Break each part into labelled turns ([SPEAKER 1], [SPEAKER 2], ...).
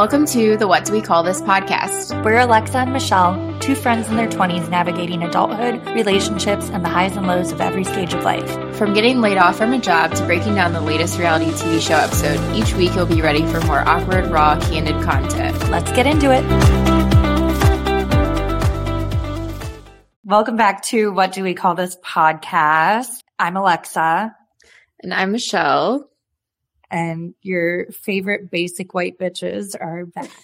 [SPEAKER 1] Welcome to the What Do We Call This podcast.
[SPEAKER 2] We're Alexa and Michelle, two friends in their 20s navigating adulthood, relationships, and the highs and lows of every stage of life.
[SPEAKER 1] From getting laid off from a job to breaking down the latest reality TV show episode, each week you'll be ready for more awkward, raw, candid content.
[SPEAKER 2] Let's get into it. Welcome back to What Do We Call This podcast. I'm Alexa.
[SPEAKER 1] And I'm Michelle
[SPEAKER 2] and your favorite basic white bitches are back.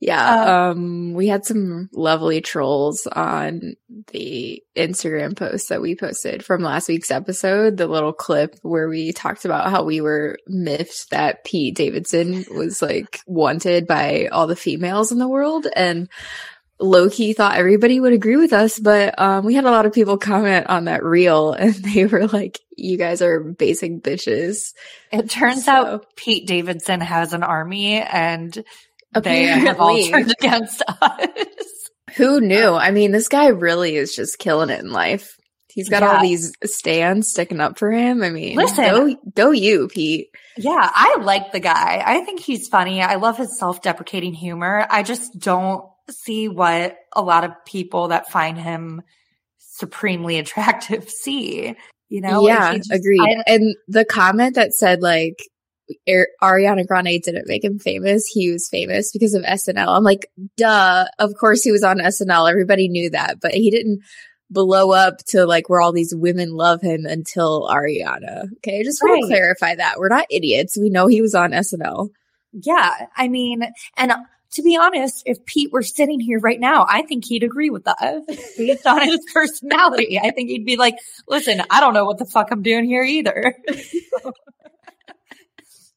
[SPEAKER 1] yeah, uh, um, we had some lovely trolls on the Instagram post that we posted from last week's episode, the little clip where we talked about how we were miffed that Pete Davidson was like wanted by all the females in the world and low key thought everybody would agree with us, but um, we had a lot of people comment on that reel and they were like, you guys are basic bitches.
[SPEAKER 2] It turns so. out Pete Davidson has an army and Apparently. they have all turned against us.
[SPEAKER 1] Who knew? I mean, this guy really is just killing it in life. He's got yeah. all these stands sticking up for him. I mean, listen, go, go you, Pete.
[SPEAKER 2] Yeah, I like the guy. I think he's funny. I love his self-deprecating humor. I just don't see what a lot of people that find him supremely attractive see. You know?
[SPEAKER 1] Yeah, like just, agreed. And the comment that said like Ariana Grande didn't make him famous. He was famous because of SNL. I'm like, duh. Of course he was on SNL. Everybody knew that, but he didn't blow up to like where all these women love him until Ariana. Okay. I just want to clarify that. We're not idiots. We know he was on SNL.
[SPEAKER 2] Yeah. I mean, and to be honest, if Pete were sitting here right now, I think he'd agree with us based on his personality. I think he'd be like, listen, I don't know what the fuck I'm doing here either.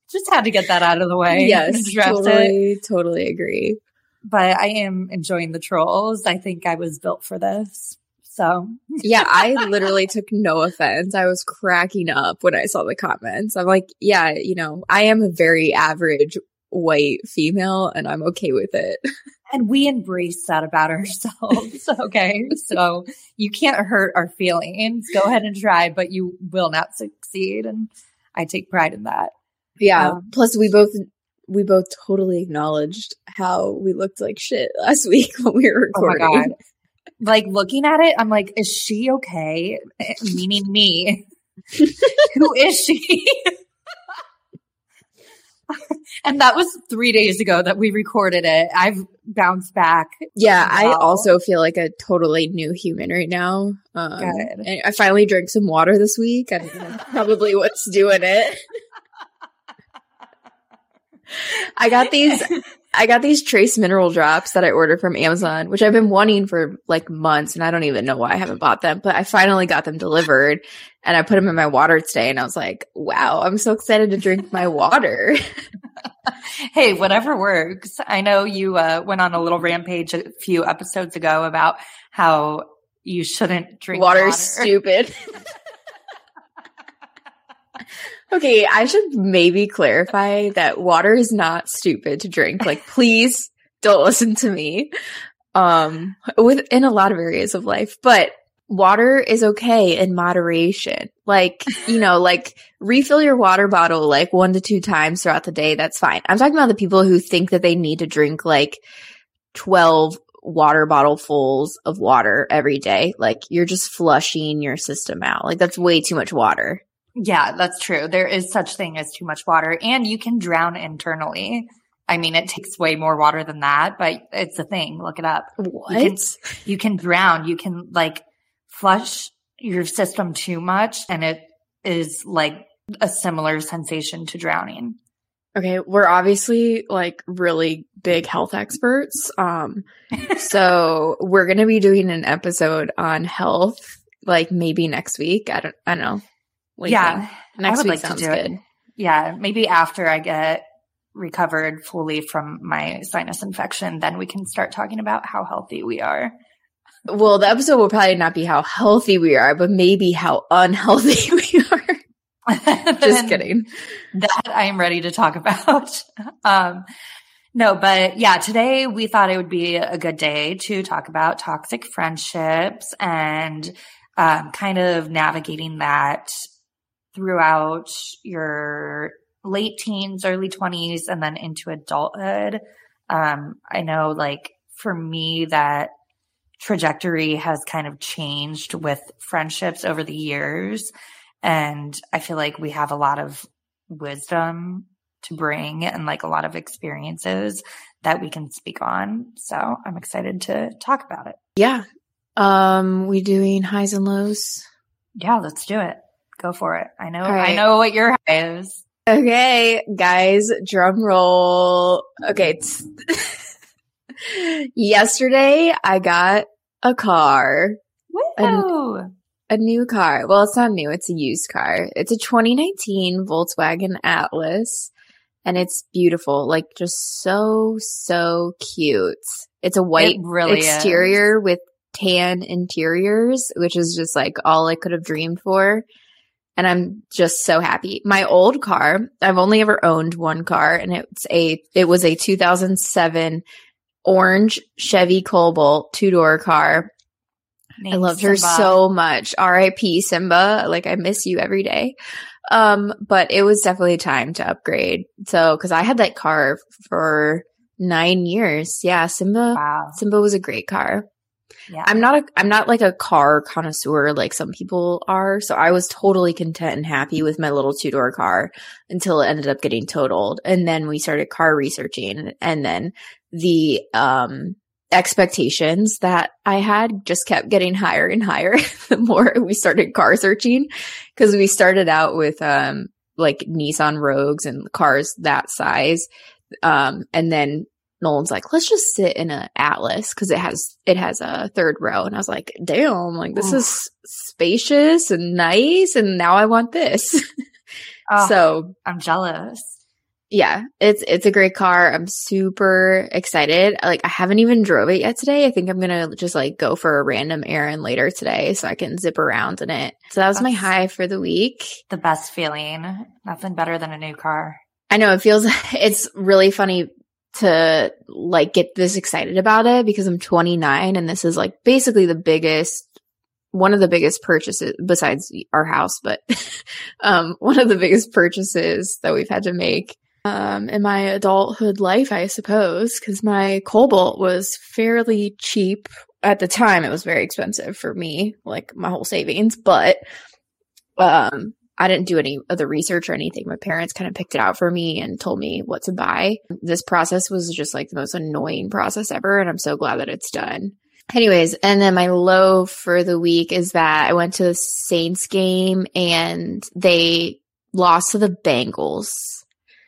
[SPEAKER 2] Just had to get that out of the way.
[SPEAKER 1] Yes, totally, it. totally agree.
[SPEAKER 2] But I am enjoying the trolls. I think I was built for this. So
[SPEAKER 1] yeah, I literally took no offense. I was cracking up when I saw the comments. I'm like, yeah, you know, I am a very average white female and I'm okay with it.
[SPEAKER 2] And we embrace that about ourselves. okay. so you can't hurt our feelings. Go ahead and try, but you will not succeed. And I take pride in that.
[SPEAKER 1] Yeah. Um, Plus we both, we both totally acknowledged how we looked like shit last week when we were recording. Oh my God.
[SPEAKER 2] Like looking at it, I'm like, is she okay? Meaning me. Who is she? And that was three days ago that we recorded it. I've bounced back.
[SPEAKER 1] Yeah, I also feel like a totally new human right now. Um, Good. I finally drank some water this week. I probably what's doing it. I got these I got these trace mineral drops that I ordered from Amazon, which I've been wanting for like months and I don't even know why I haven't bought them, but I finally got them delivered and I put them in my water today and I was like, wow, I'm so excited to drink my water.
[SPEAKER 2] hey, whatever works. I know you uh, went on a little rampage a few episodes ago about how you shouldn't drink water.
[SPEAKER 1] Water stupid. Okay, I should maybe clarify that water is not stupid to drink. Like, please don't listen to me. Um, within a lot of areas of life, but water is okay in moderation. Like, you know, like refill your water bottle like one to two times throughout the day. That's fine. I'm talking about the people who think that they need to drink like 12 water bottle fulls of water every day. Like you're just flushing your system out. Like that's way too much water.
[SPEAKER 2] Yeah, that's true. There is such thing as too much water and you can drown internally. I mean, it takes way more water than that, but it's a thing. Look it up.
[SPEAKER 1] What?
[SPEAKER 2] You can, you can drown. You can like flush your system too much and it is like a similar sensation to drowning.
[SPEAKER 1] Okay, we're obviously like really big health experts. Um so we're going to be doing an episode on health like maybe next week. I don't I don't know
[SPEAKER 2] yeah, next week like sounds good. It. Yeah, maybe after I get recovered fully from my sinus infection, then we can start talking about how healthy we are.
[SPEAKER 1] Well, the episode will probably not be how healthy we are, but maybe how unhealthy we are. Just kidding.
[SPEAKER 2] That I am ready to talk about. Um, no, but yeah, today we thought it would be a good day to talk about toxic friendships and um, kind of navigating that throughout your late teens, early 20s, and then into adulthood. Um, I know, like, for me, that trajectory has kind of changed with friendships over the years. And I feel like we have a lot of wisdom to bring and like a lot of experiences that we can speak on. So I'm excited to talk about it.
[SPEAKER 1] Yeah. Um, we doing highs and lows?
[SPEAKER 2] Yeah, let's do it. Go for it. I know
[SPEAKER 1] right.
[SPEAKER 2] I know what your high is.
[SPEAKER 1] Okay, guys, drum roll. Okay. Yesterday I got a car.
[SPEAKER 2] Woo!
[SPEAKER 1] A, a new car. Well, it's not new, it's a used car. It's a 2019 Volkswagen Atlas and it's beautiful. Like just so, so cute. It's a white
[SPEAKER 2] It really
[SPEAKER 1] exterior with tan interiors, which is just like all I could have dreamed for. And I'm just so happy. My old car, I've only ever owned one car and it's a, it was a 2007 orange Chevy Cobalt two door car. I loved her so much. R.I.P. Simba. Like I miss you every day. Um, but it was definitely time to upgrade. So, cause I had that car for nine years. Yeah. Simba,
[SPEAKER 2] Wow.
[SPEAKER 1] Simba was a great car.
[SPEAKER 2] Yeah.
[SPEAKER 1] I'm not a, I'm not like a car connoisseur like some people are. So I was totally content and happy with my little two door car until it ended up getting totaled. And then we started car researching and then the, um, expectations that I had just kept getting higher and higher the more we started car searching. Cause we started out with, um, like Nissan Rogues and cars that size. Um, and then Nolan's like, let's just sit in a Atlas because it has it has a third row, and I was like, damn, like this
[SPEAKER 2] Ooh.
[SPEAKER 1] is spacious and nice, and now I want this.
[SPEAKER 2] Oh,
[SPEAKER 1] so
[SPEAKER 2] I'm jealous.
[SPEAKER 1] yeah, it's it's a great car. I'm super excited. Like I haven't even drove it yet today. I think I'm gonna just like go for a random errand later today so I can zip around in it. So that was my high for the week.
[SPEAKER 2] The best feeling. Nothing better than a new car.
[SPEAKER 1] I know it feels it's really funny to like get this excited about it because I'm 29 and this is like basically the biggest one of the biggest purchases besides our house but um one of the biggest purchases that we've had to make um in my adulthood life I suppose cuz my Cobalt was fairly cheap. At the time it was very expensive for me like my whole savings but um I didn't do any of the research or anything. My parents kind of picked it out for me and told me what to buy. This process was just like the most annoying process ever. And I'm so glad that it's done. Anyways, and then my low for the week is that I went to the Saints game and they lost to the Bengals,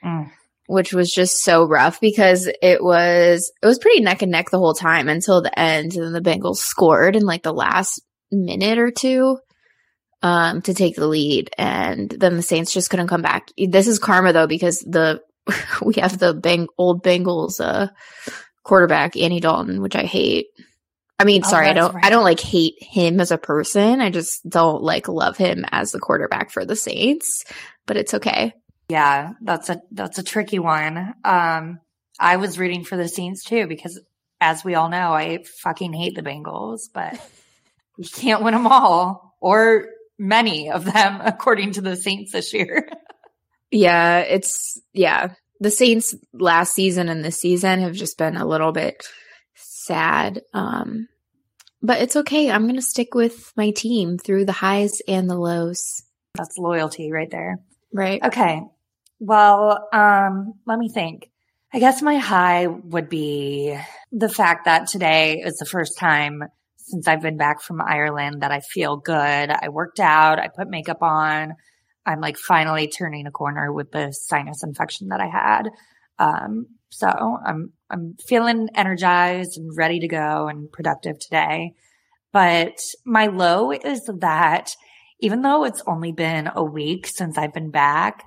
[SPEAKER 2] Mm.
[SPEAKER 1] which was just so rough because it was, it was pretty neck and neck the whole time until the end. And then the Bengals scored in like the last minute or two um, to take the lead, and then the Saints just couldn't come back. This is karma though, because the we have the bang, old Bengals uh, quarterback Andy Dalton, which I hate. I mean,
[SPEAKER 2] Oh,
[SPEAKER 1] sorry, I don't.
[SPEAKER 2] right.
[SPEAKER 1] I don't like hate him as a person. I just don't like love him as the quarterback for the Saints. But it's okay.
[SPEAKER 2] Yeah, that's a that's a tricky one. Um, I was rooting for the Saints too because, as we all know, I fucking hate the Bengals, but you can't win them all or many of them, according to the Saints this year.
[SPEAKER 1] Yeah, it's yeah. The Saints last season and this season have just been a little bit sad. Um but it's okay. I'm going to stick with my team through the highs and the lows,
[SPEAKER 2] That's loyalty right there.
[SPEAKER 1] right?
[SPEAKER 2] Okay. Well, um, let me think. I guess my high would be the fact that today is the first time since I've been back from Ireland that I feel good. I worked out, I put makeup on. I'm like finally turning a corner with the sinus infection that I had. Um, so I'm I'm feeling energized and ready to go and productive today. But my low is that even though it's only been a week since I've been back,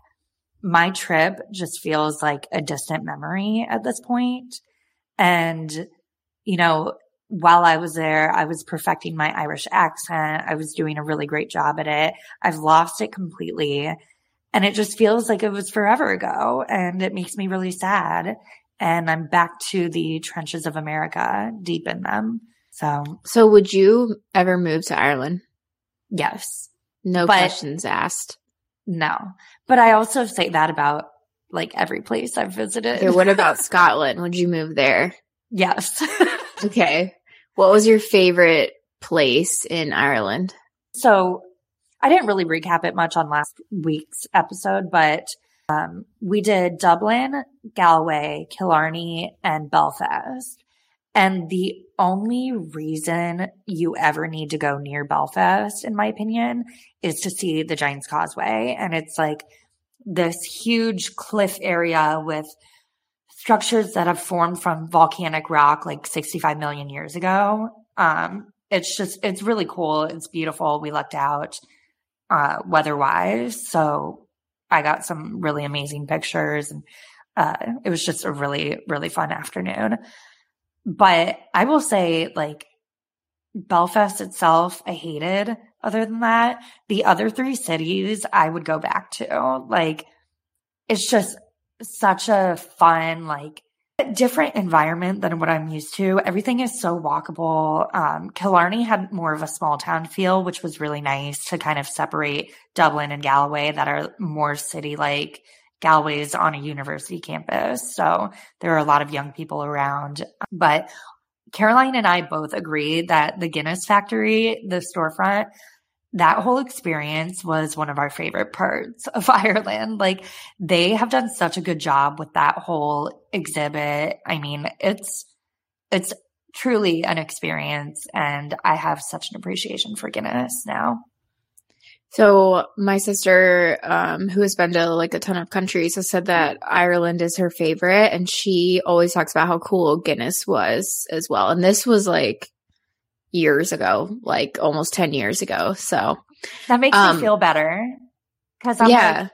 [SPEAKER 2] my trip just feels like a distant memory at this point. And, you know, while I was there, I was perfecting my Irish accent. I was doing a really great job at it. I've lost it completely. And it just feels like it was forever ago. And it makes me really sad. And I'm back to the trenches of America, deep in them. So,
[SPEAKER 1] So would you ever move to Ireland?
[SPEAKER 2] yes.
[SPEAKER 1] No
[SPEAKER 2] But-
[SPEAKER 1] questions asked.
[SPEAKER 2] No. But I also say that about like every place I've visited.
[SPEAKER 1] Okay, what about Scotland? Would you move there?
[SPEAKER 2] yes.
[SPEAKER 1] Okay. What was your favorite place in Ireland?
[SPEAKER 2] so I didn't really recap it much on last week's episode, but um, we did Dublin, Galway, Killarney, and Belfast. And the only reason you ever need to go near Belfast, in my opinion, is to see the Giant's Causeway. And it's like this huge cliff area with structures that have formed from volcanic rock like 65 million years ago. Um, it's just, it's really cool. It's beautiful. We lucked out, uh, weather wise. So I got some really amazing pictures and, uh, it was just a really, really fun afternoon. But I will say, like, Belfast itself, I hated. Other than that, the other three cities I would go back to. Like, it's just such a fun, like, different environment than what I'm used to. Everything is so walkable. Um, Killarney had more of a small town feel, which was really nice to kind of separate Dublin and Galway that are more city like. Galway's on a university campus. So there are a lot of young people around. But Caroline and I both agree that the Guinness factory, the storefront, that whole experience was one of our favorite parts of Ireland. Like they have done such a good job with that whole exhibit. I mean, it's, it's truly an experience and I have such an appreciation for Guinness now.
[SPEAKER 1] So my sister, um, who has been to like a ton of countries, has said that Ireland is her favorite, and she always talks about how cool Guinness was as well. And this was like years ago, like almost ten years ago. So
[SPEAKER 2] That makes
[SPEAKER 1] Um,
[SPEAKER 2] me feel better. Cause I'm
[SPEAKER 1] yeah,
[SPEAKER 2] like,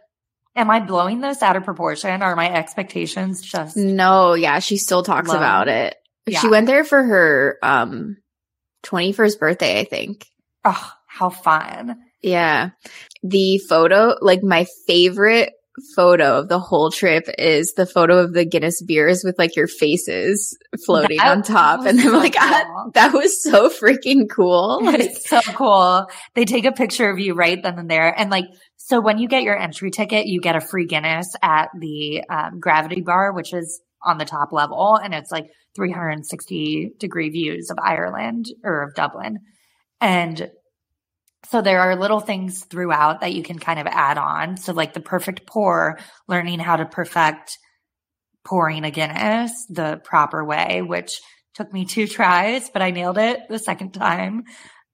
[SPEAKER 2] am I blowing this out of proportion? Are my expectations just
[SPEAKER 1] no, yeah, she still talks
[SPEAKER 2] Low.
[SPEAKER 1] about it.
[SPEAKER 2] Yeah.
[SPEAKER 1] She went there for her um twenty first birthday, I think.
[SPEAKER 2] oh, how fun.
[SPEAKER 1] Yeah. The photo, like my favorite photo of the whole trip is the photo of the Guinness beers with like your faces floating
[SPEAKER 2] That
[SPEAKER 1] on top. And I'm
[SPEAKER 2] so
[SPEAKER 1] like, ah,
[SPEAKER 2] cool.
[SPEAKER 1] that was so freaking cool. Like,
[SPEAKER 2] It's so cool. They take a picture of you right then and there. And like, so when you get your entry ticket, you get a free Guinness at the um, Gravity Bar, which is on the top level. And it's like 360 degree views of Ireland or of Dublin. And so there are little things throughout that you can kind of add on. So like the perfect pour, learning how to perfect pouring a Guinness the proper way, which took me two tries, but I nailed it the second time.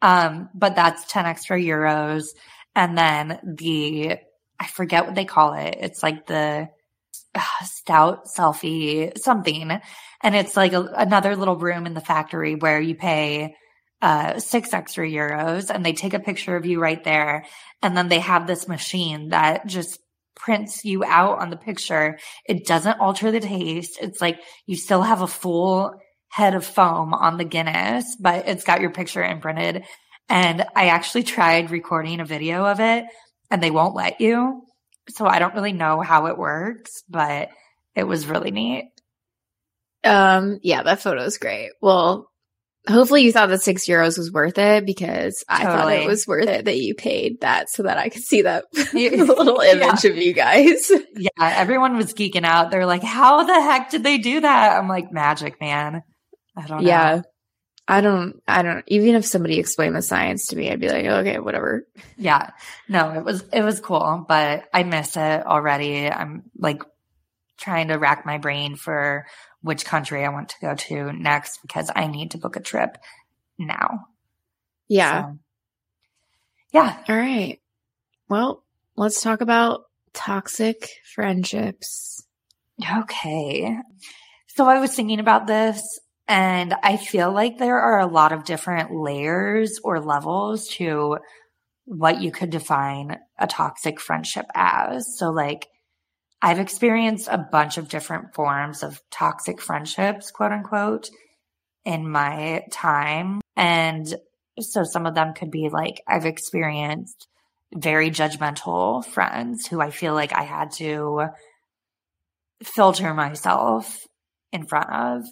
[SPEAKER 2] Um, but that's 10 extra euros. And then the, I forget what they call it. It's like the uh, stout selfie something. And it's like a, another little room in the factory where you pay uh, six extra euros and they take a picture of you right there. And then they have this machine that just prints you out on the picture. It doesn't alter the taste. It's like you still have a full head of foam on the Guinness, but it's got your picture imprinted. And I actually tried recording a video of it and they won't let you. So I don't really know how it works, but it was really neat.
[SPEAKER 1] um, yeah, that photo is great. Well, hopefully you thought that six euros was worth it because I thought it was worth it that you paid that so that I could see that little image of you guys.
[SPEAKER 2] Yeah, everyone was geeking out. They're like, how the heck did they do that? I'm like, magic, man. I don't know.
[SPEAKER 1] Yeah. I don't, I don't, even if somebody explained the science to me, I'd be like, okay, whatever.
[SPEAKER 2] Yeah. No, it was, it was cool, but I miss it already. I'm like trying to rack my brain for which country I want to go to next because I need to book a trip now.
[SPEAKER 1] Yeah.
[SPEAKER 2] So, yeah.
[SPEAKER 1] All right. Well, let's talk about toxic friendships.
[SPEAKER 2] Okay. So I was thinking about this and I feel like there are a lot of different layers or levels to what you could define a toxic friendship as. So like I've experienced a bunch of different forms of toxic friendships, quote unquote, in my time. And so some of them could be like I've experienced very judgmental friends who I feel like I had to filter myself in front of.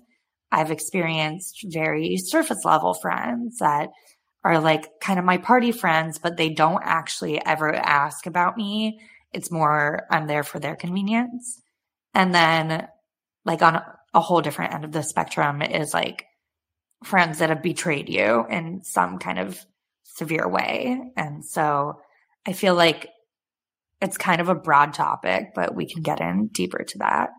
[SPEAKER 2] I've experienced very surface level friends that are like kind of my party friends, but they don't actually ever ask about me. It's more I'm there for their convenience. And then like on a whole different end of the spectrum is like friends that have betrayed you in some kind of severe way. And so I feel like it's kind of a broad topic, but we can get in deeper to that.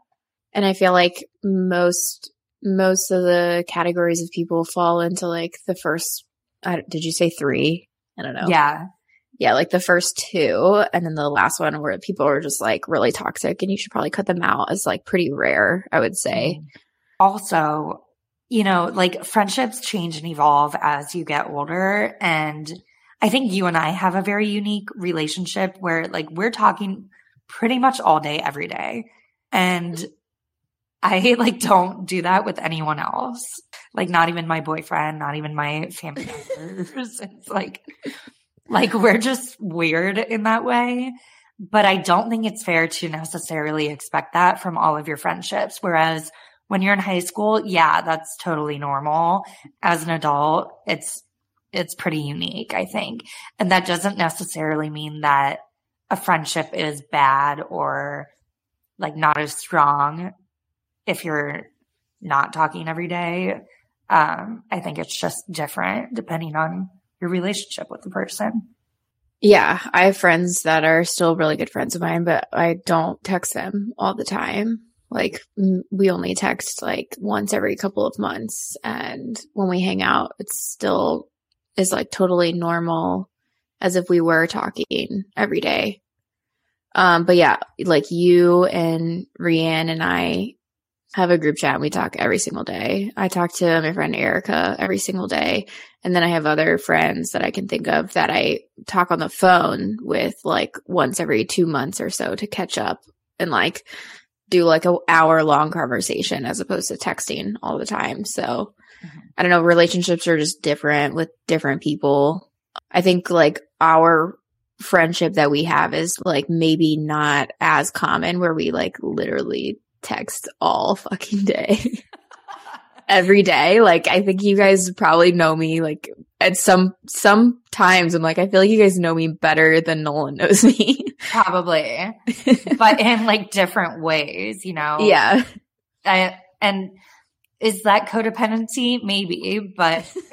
[SPEAKER 1] And I feel like most most of the categories of people fall into like the first uh, did you say 3? I don't know.
[SPEAKER 2] Yeah.
[SPEAKER 1] Yeah, like the first two and then the last one where people are just like really toxic and you should probably cut them out is like pretty rare, I would say.
[SPEAKER 2] Mm-hmm. Also, you know, like friendships change and evolve as you get older and I think you and I have a very unique relationship where like we're talking pretty much all day, every day. And I like don't do that with anyone else. Like not even my boyfriend, not even my family members. it's like, like we're just weird in that way. But I don't think it's fair to necessarily expect that from all of your friendships. Whereas when you're in high school, yeah, that's totally normal. As an adult, it's it's pretty unique, I think. And that doesn't necessarily mean that a friendship is bad or like not as strong if you're not talking every day. Um, I think it's just different depending on your relationship with the person.
[SPEAKER 1] Yeah, I have friends that are still really good friends of mine, but I don't text them all the time. Like we only text like once every couple of months and when we hang out, it's still is like totally normal as if we were talking every day. Um, but yeah, like you and Rianne and I have a group chat and we talk every single day. I talk to my friend Erica every single day. And then I have other friends that I can think of that I talk on the phone with like once every two months or so to catch up and like do like a hour long conversation as opposed to texting all the time. So Mm-hmm. I don't know, relationships are just different with different people. I think like our friendship that we have is like maybe not as common where we like literally text all fucking day. Every day. Like I think you guys probably know me like at some some times I'm like, I feel like you guys know me better than Nolan knows me.
[SPEAKER 2] Probably. but in like different ways, you know?
[SPEAKER 1] Yeah.
[SPEAKER 2] I, and is that codependency? Maybe, but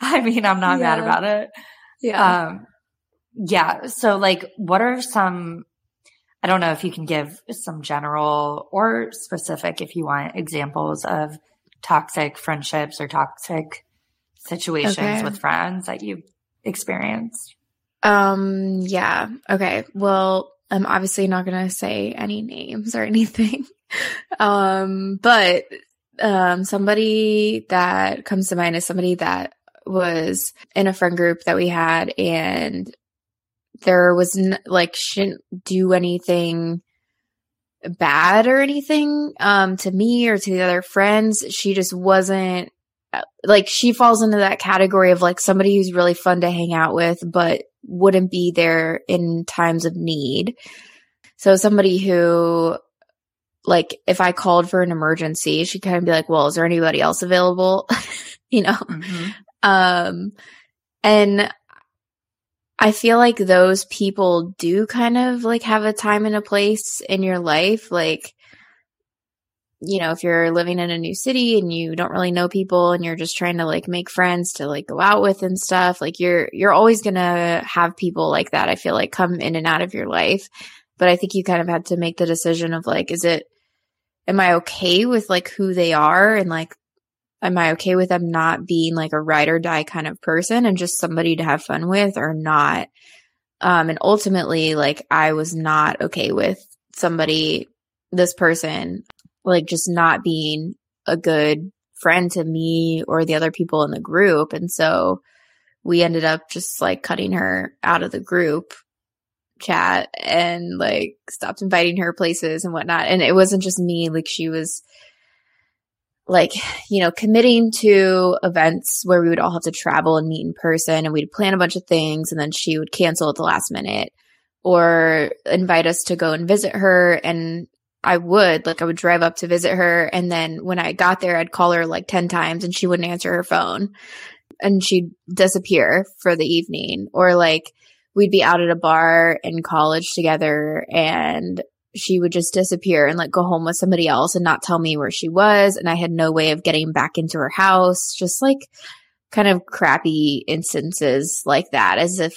[SPEAKER 2] I mean, I'm not yeah. mad about it.
[SPEAKER 1] Yeah.
[SPEAKER 2] Um, yeah. So like, what are some, I don't know if you can give some general or specific, if you want examples of toxic friendships or toxic situations okay. with friends that you've experienced.
[SPEAKER 1] Um, yeah. Okay. Well, I'm obviously not going to say any names or anything. um, but um, somebody that comes to mind is somebody that was in a friend group that we had, and there was n- like shouldn't do anything bad or anything um to me or to the other friends she just wasn't like she falls into that category of like somebody who's really fun to hang out with but wouldn't be there in times of need so somebody who like if I called for an emergency, she'd kind of be like, well, is there anybody else available? you know? Mm-hmm. Um, and I feel like those people do kind of like have a time and a place in your life. Like, you know, if you're living in a new city and you don't really know people and you're just trying to like make friends to like go out with and stuff, like you're, you're always going to have people like that. I feel like come in and out of your life. But I think you kind of had to make the decision of like, is it, am I okay with like who they are and like am I okay with them not being like a ride or die kind of person and just somebody to have fun with or not? Um, and ultimately, like I was not okay with somebody, this person, like just not being a good friend to me or the other people in the group. And so we ended up just like cutting her out of the group chat and like stopped inviting her places and whatnot. And it wasn't just me, like she was like, you know, committing to events where we would all have to travel and meet in person and we'd plan a bunch of things and then she would cancel at the last minute or invite us to go and visit her and I would like I would drive up to visit her and then when I got there I'd call her like 10 times and she wouldn't answer her phone and she'd disappear for the evening or like we'd be out at a bar in college together and she would just disappear and like go home with somebody else and not tell me where she was. And I had no way of getting back into her house. Just like kind of crappy instances like that, as if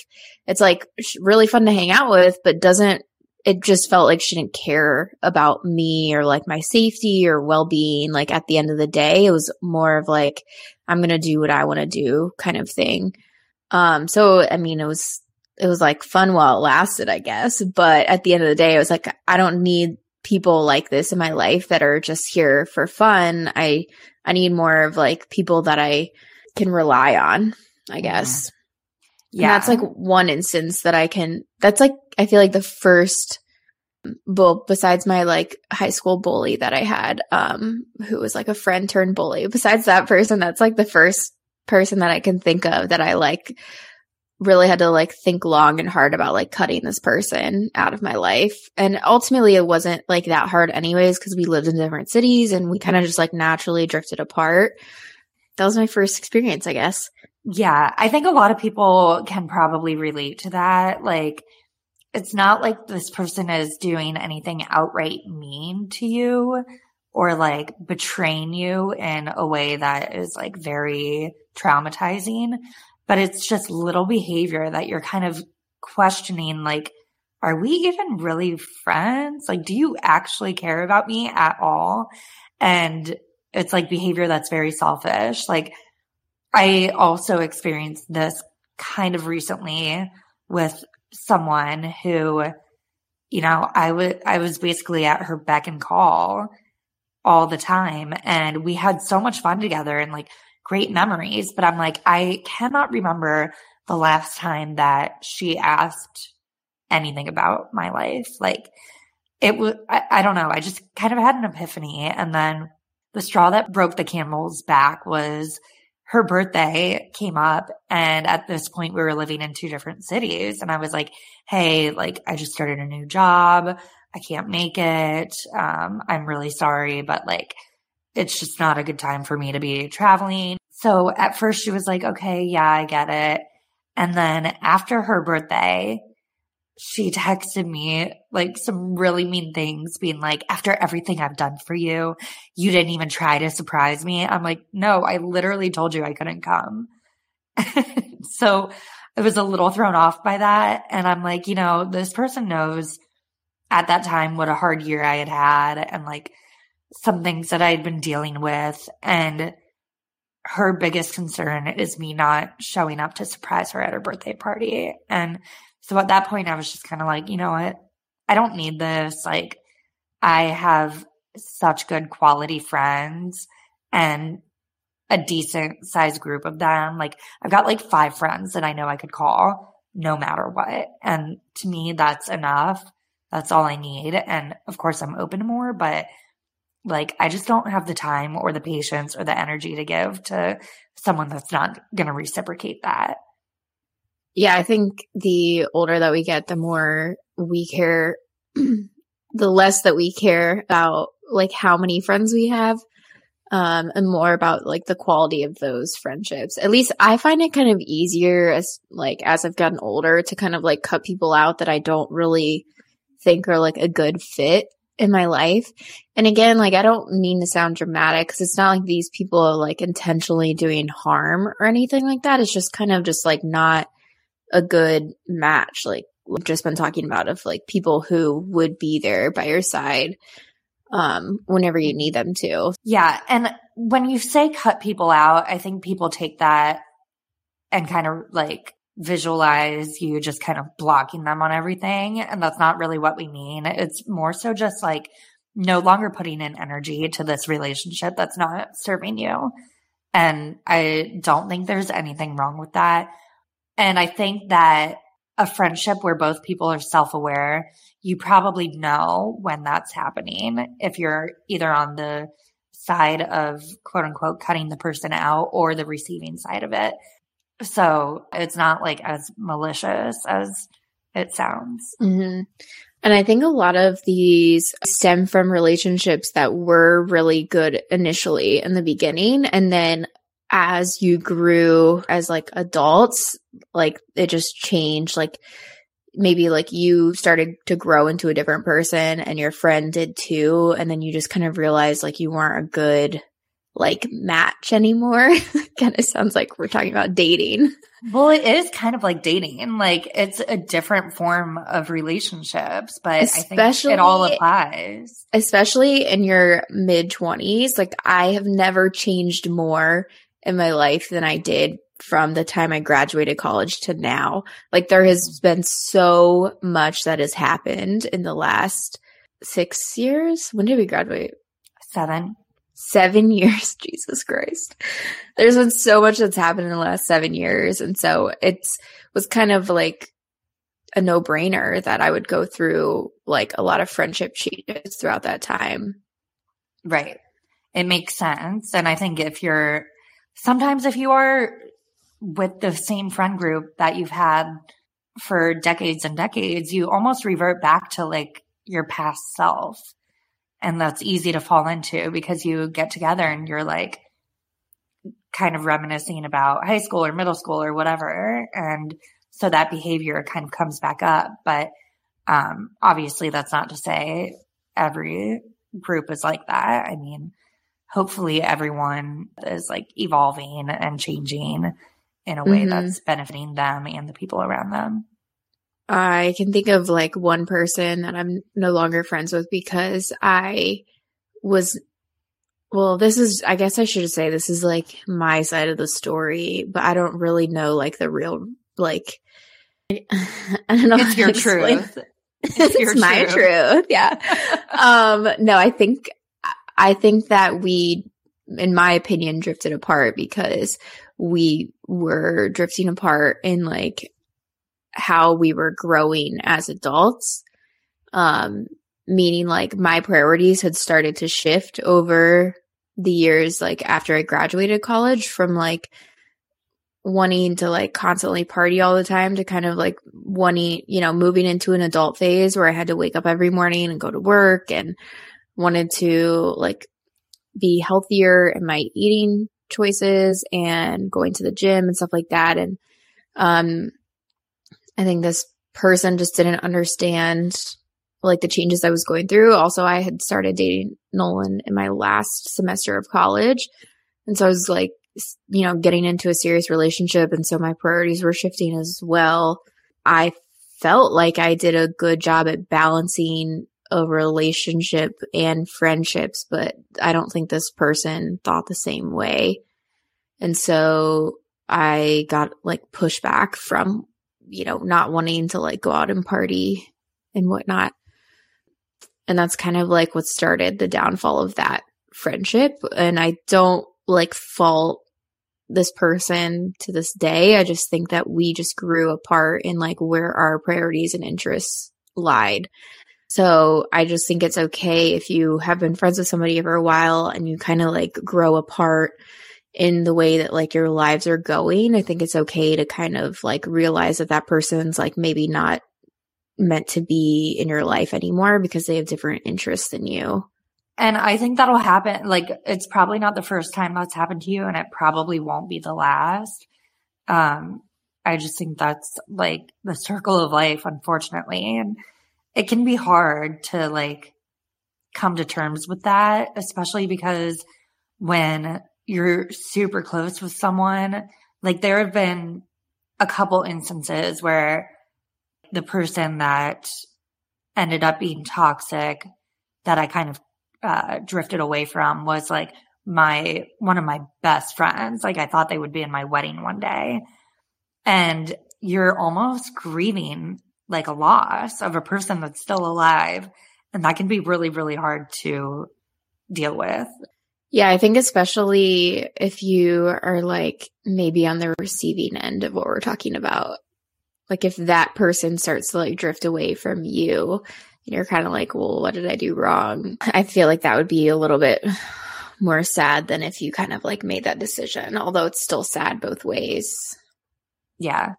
[SPEAKER 1] it's like really fun to hang out with, but doesn't, it just felt like she didn't care about me or like my safety or well being. Like at the end of the day, it was more of like, I'm going to do what I want to do kind of thing. Um, so I mean, it was it was like fun while it lasted, I guess. But at the end of the day, it was like, I don't need people like this in my life that are just here for fun. I, I need more of like people that I can rely on, I guess. Yeah. And that's like one instance that I can, that's like, I feel like the first, well, besides my like high school bully that I had, um, who was like a friend turned bully, besides that person, that's like the first person that I can think of that I like really had to like think long and hard about like cutting this person out of my life. And ultimately it wasn't like that hard anyways because we lived in different cities and we kind of just like naturally drifted apart. That was my first experience, I guess.
[SPEAKER 2] Yeah, I think a lot of people can probably relate to that. Like it's not like this person is doing anything outright mean to you or like betraying you in a way that is like very traumatizing but it's just little behavior that you're kind of questioning like are we even really friends? Like do you actually care about me at all? And it's like behavior that's very selfish. Like i also experienced this kind of recently with someone who you know i would i was basically at her beck and call all the time and we had so much fun together and like great memories, but I'm like, I cannot remember the last time that she asked anything about my life. Like it was, I, I don't know. I just kind of had an epiphany. And then the straw that broke the camel's back was her birthday came up. And at this point, we were living in two different cities. And I was like, Hey, like I just started a new job. I can't make it. Um, I'm really sorry, but like, it's just not a good time for me to be traveling. So at first she was like, okay, yeah, I get it. And then after her birthday, she texted me like some really mean things, being like, after everything I've done for you, you didn't even try to surprise me. I'm like, no, I literally told you I couldn't come. so I was a little thrown off by that. And I'm like, you know, this person knows at that time what a hard year I had had and like some things that I had been dealing with. And her biggest concern is me not showing up to surprise her at her birthday party. And so at that point, I was just kind of like, you know what? I don't need this. Like, I have such good quality friends and a decent sized group of them. Like, I've got like five friends that I know I could call no matter what. And to me, that's enough. That's all I need. And of course, I'm open to more, but like, I just don't have the time or the patience or the energy to give to someone that's not going to reciprocate that.
[SPEAKER 1] Yeah, I think the older that we get, the more we care, the less that we care about like how many friends we have, um, and more about like the quality of those friendships. At least I find it kind of easier as like as I've gotten older to kind of like cut people out that I don't really think are like a good fit in my life. And again, like I don't mean to sound dramatic because it's not like these people are like intentionally doing harm or anything like that. It's just kind of just like not a good match. Like we've just been talking about of like people who would be there by your side um whenever you need them to.
[SPEAKER 2] Yeah, and when you say cut people out, I think people take that and kind of like visualize you just kind of blocking them on everything. And that's not really what we mean. It's more so just like no longer putting in energy to this relationship that's not serving you. And I don't think there's anything wrong with that. And I think that a friendship where both people are self aware, you probably know when that's happening if you're either on the side of quote unquote cutting the person out or the receiving side of it. So it's not like as malicious as it sounds.
[SPEAKER 1] Mm-hmm. And I think a lot of these stem from relationships that were really good initially in the beginning. And then as you grew as like adults, like it just changed. Like maybe like you started to grow into a different person and your friend did too. And then you just kind of realized like you weren't a good like match anymore. kind of sounds like we're talking about dating.
[SPEAKER 2] Well, it is kind of like dating. and Like it's a different form of relationships, but especially, I think it all applies.
[SPEAKER 1] Especially in your mid 20s. Like I have never changed more in my life than I did from the time I graduated college to now. Like there has been so much that has happened in the last six years. When did we graduate?
[SPEAKER 2] Seven.
[SPEAKER 1] Seven years. Jesus Christ. There's been so much that's happened in the last seven years. And so it's was kind of like a no brainer that I would go through like a lot of friendship changes throughout that time.
[SPEAKER 2] Right. It makes sense. And I think if you're sometimes if you are with the same friend group that you've had for decades and decades, you almost revert back to like your past self. And that's easy to fall into because you get together and you're like kind of reminiscing about high school or middle school or whatever. And so that behavior kind of comes back up. But um, obviously, that's not to say every group is like that. I mean, hopefully everyone is like evolving and changing in a way mm-hmm. that's benefiting them and the people around them.
[SPEAKER 1] I can think of like one person that I'm no longer friends with because I was, well, this is, I guess I should say this is like my side of the story, but I don't really know like the real, like, I don't know.
[SPEAKER 2] It's your truth.
[SPEAKER 1] It's, it's your my truth. truth. Yeah. um, no, I think I think that we, in my opinion, drifted apart because we were drifting apart in like how we were growing as adults. Um, meaning like my priorities had started to shift over the years, like after I graduated college from like wanting to like constantly party all the time to kind of like wanting, you know, moving into an adult phase where I had to wake up every morning and go to work and wanted to like be healthier in my eating choices and going to the gym and stuff like that. And um, I think this person just didn't understand like the changes I was going through. Also, I had started dating Nolan in my last semester of college. And so I was like, you know, getting into a serious relationship. And so my priorities were shifting as well. I felt like I did a good job at balancing a relationship and friendships, but I don't think this person thought the same way. And so I got like pushback from, you know, not wanting to like go out and party and whatnot. And that's kind of like what started the downfall of that friendship. And I don't like fault this person to this day. I just think that we just grew apart in like where our priorities and interests lied. So I just think it's okay if you have been friends with somebody for a while and you kind of like grow apart in the way that like your lives are going. I think it's okay to kind of like realize that that person's like maybe not meant to be in your life anymore because they have different interests than you.
[SPEAKER 2] And I think that'll happen. Like, it's probably not the first time that's happened to you, and it probably won't be the last. Um, I just think that's like the circle of life, unfortunately. And it can be hard to like come to terms with that, especially because when you're super close with someone, like there have been a couple instances where the person that ended up being toxic that I kind of uh, drifted away from was like my one of my best friends. Like I thought they would be in my wedding one day. And you're almost grieving like a loss of a person that's still alive. And that can be really, really hard to deal with.
[SPEAKER 1] Yeah, I think especially if you are like maybe on the receiving end of what we're talking about. Like if that person starts to like drift away from you and you're kind of like, well, what did I do wrong? I feel like that would be a little bit more sad than if you kind of like made that decision, although it's still sad both ways.
[SPEAKER 2] Yeah.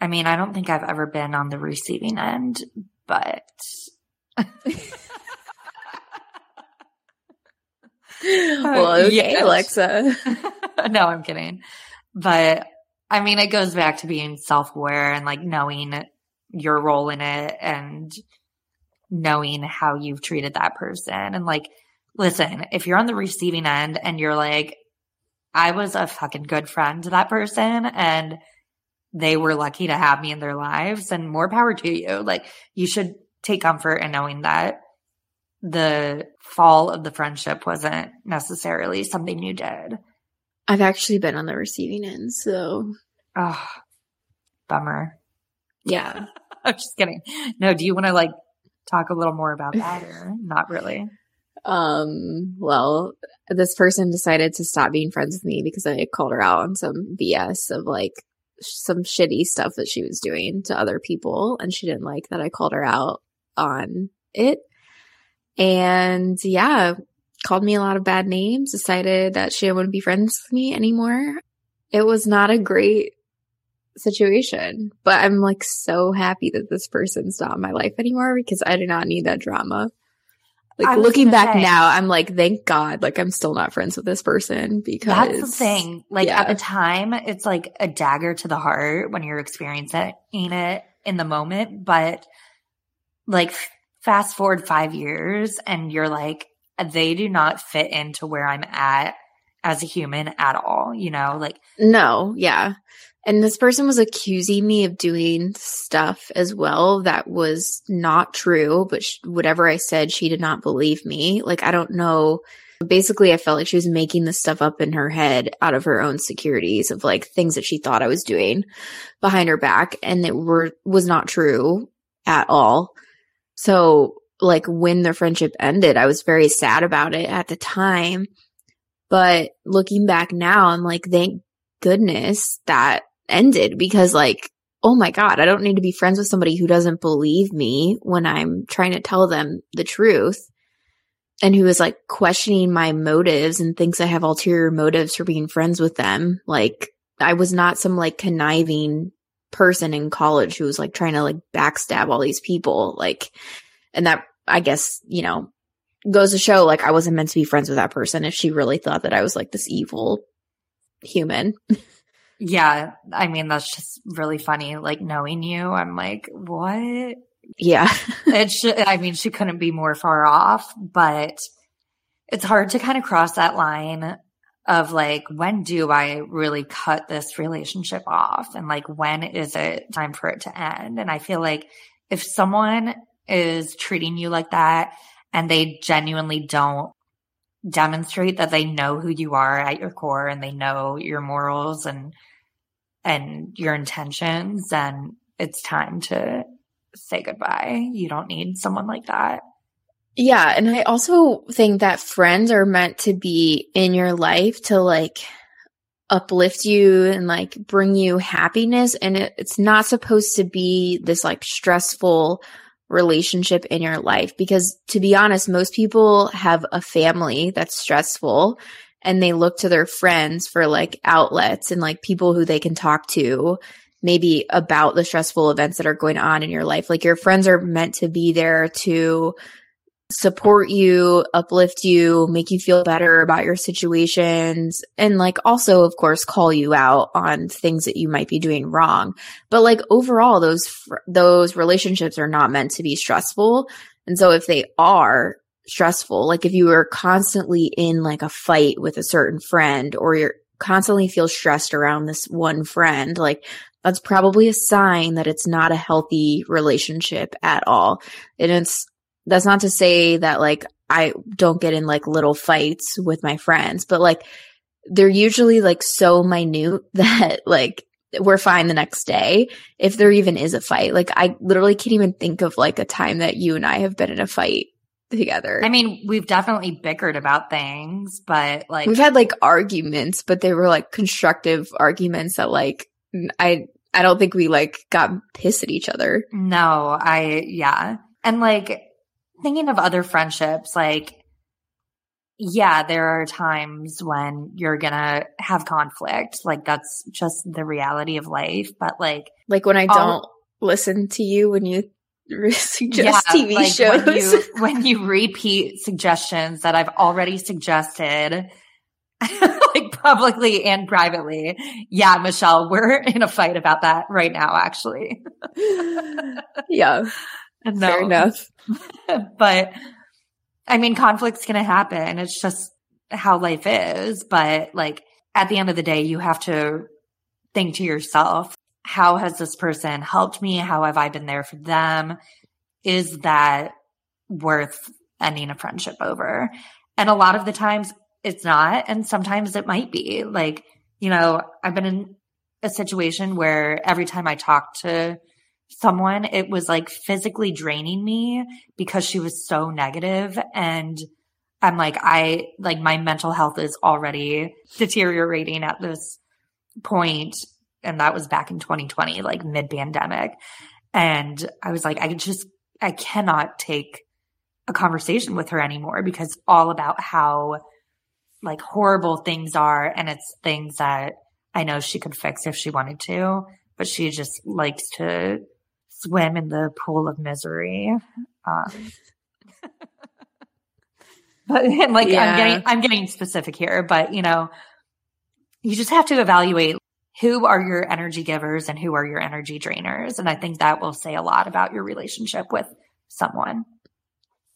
[SPEAKER 2] I mean, I don't think I've ever been on the receiving end, but
[SPEAKER 1] well, okay,
[SPEAKER 2] yes.
[SPEAKER 1] Alexa.
[SPEAKER 2] no, I'm kidding. But I mean, it goes back to being self aware and like knowing your role in it and knowing how you've treated that person. And like, listen, if you're on the receiving end and you're like, I was a fucking good friend to that person and they were lucky to have me in their lives and more power to you. Like, you should take comfort in knowing that the fall of the friendship wasn't necessarily something you did.
[SPEAKER 1] I've actually been on the receiving end, so
[SPEAKER 2] Oh, bummer.
[SPEAKER 1] yeah.
[SPEAKER 2] I'm just kidding. No, do you want to like talk a little more about that or not really?
[SPEAKER 1] Um, well, this person decided to stop being friends with me because I called her out on some BS of like some shitty stuff that she was doing to other people. And she didn't like that I called her out on it. And yeah, called me a lot of bad names, decided that she didn't want to be friends with me anymore. It was not a great situation, but I'm like so happy that this person's not in my life anymore because I do not need that drama. Like looking back
[SPEAKER 2] say-
[SPEAKER 1] now, I'm like, thank God, like I'm still not friends with this person because
[SPEAKER 2] That's the thing. Like
[SPEAKER 1] yeah.
[SPEAKER 2] at the time, it's like a dagger to the heart when you're experiencing it in the moment. But like fast forward five years and you're like, they do not fit into where I'm at as a human at all. You know, like
[SPEAKER 1] No, yeah. And this person was accusing me of doing stuff as well that was not true, but sh- whatever I said, she did not believe me. Like, I don't know. Basically, I felt like she was making this stuff up in her head out of her own securities of like things that she thought I was doing behind her back and it were, was not true at all. So, like, when their friendship ended, I was very sad about it at the time. But looking back now, I'm like, thank goodness that ended because like, oh my God, I don't need to be friends with somebody who doesn't believe me when I'm trying to tell them the truth and who is like questioning my motives and thinks I have ulterior motives for being friends with them. Like I was not some like conniving person in college who was like trying to like backstab all these people. Like, and that I guess, you know, goes to show like I wasn't meant to be friends with that person if she really thought that I was like this evil human.
[SPEAKER 2] Yeah, I mean that's just really funny. Like knowing you, I'm like, what?
[SPEAKER 1] Yeah.
[SPEAKER 2] It should. I mean, she couldn't be more far off, but it's hard to kind of cross that line of like, when do I really cut this relationship off, and like, when is it time for it to end? And I feel like if someone is treating you like that, and they genuinely don't demonstrate that they know who you are at your core and they know your morals and and your intentions then it's time to say goodbye. You don't need someone like that
[SPEAKER 1] Yeah. And I also think that friends are meant to be in your life to like uplift you and like bring you happiness. And it, it's not supposed to be this like stressful relationship in your life because to be honest, most people have a family that's stressful and they look to their friends for like outlets and like people who they can talk to maybe about the stressful events that are going on in your life. Like your friends are meant to be there to support you, uplift you, make you feel better about your situations, and like also, of course, call you out on things that you might be doing wrong. But like overall, those those relationships are not meant to be stressful. And so if they are stressful, like if you are constantly in like a fight with a certain friend or you're constantly feel stressed around this one friend, like that's probably a sign that it's not a healthy relationship at all. And it's that's not to say that like I don't get in like little fights with my friends, but like they're usually like so minute that like we're fine the next day if there even is a fight. Like I literally can't even think of like a time that you and I have been in a fight together.
[SPEAKER 2] i mean we've definitely bickered about things but like
[SPEAKER 1] We've had like arguments, but they were like constructive arguments that like I I don't think we like got pissed at each other.
[SPEAKER 2] no i yeah and like thinking of other friendships like yeah there are times when you're gonna have conflict like that's just the reality of life but like
[SPEAKER 1] Like when I
[SPEAKER 2] All-
[SPEAKER 1] don't listen to you when you suggest yeah, TV like shows.
[SPEAKER 2] When you, when you repeat suggestions that I've already suggested, like publicly and privately. Yeah, Michelle, we're in a fight about that right now, actually.
[SPEAKER 1] yeah. No. Fair enough.
[SPEAKER 2] but I mean, conflict's going to happen. It's just how life is. But like at the end of the day, you have to think to yourself, how has this person helped me? How have I been there for them? Is that worth ending a friendship over? And a lot of the times it's not. And sometimes it might be like, you know, I've been in a situation where every time I talk to someone, it was like physically draining me because she was so negative and I'm like, I like my mental health is already deteriorating at this point, And that was back in 2020, like mid pandemic. And I was like, I just, I cannot take a conversation with her anymore because all about how like horrible things are. And it's things that I know she could fix if she wanted to, but she just likes to swim in the pool of misery. Um, but like yeah. I'm getting I'm getting specific here, but you know, you just have to evaluate who are your energy givers and who are your energy drainers. And I think that will say a lot about your relationship with someone.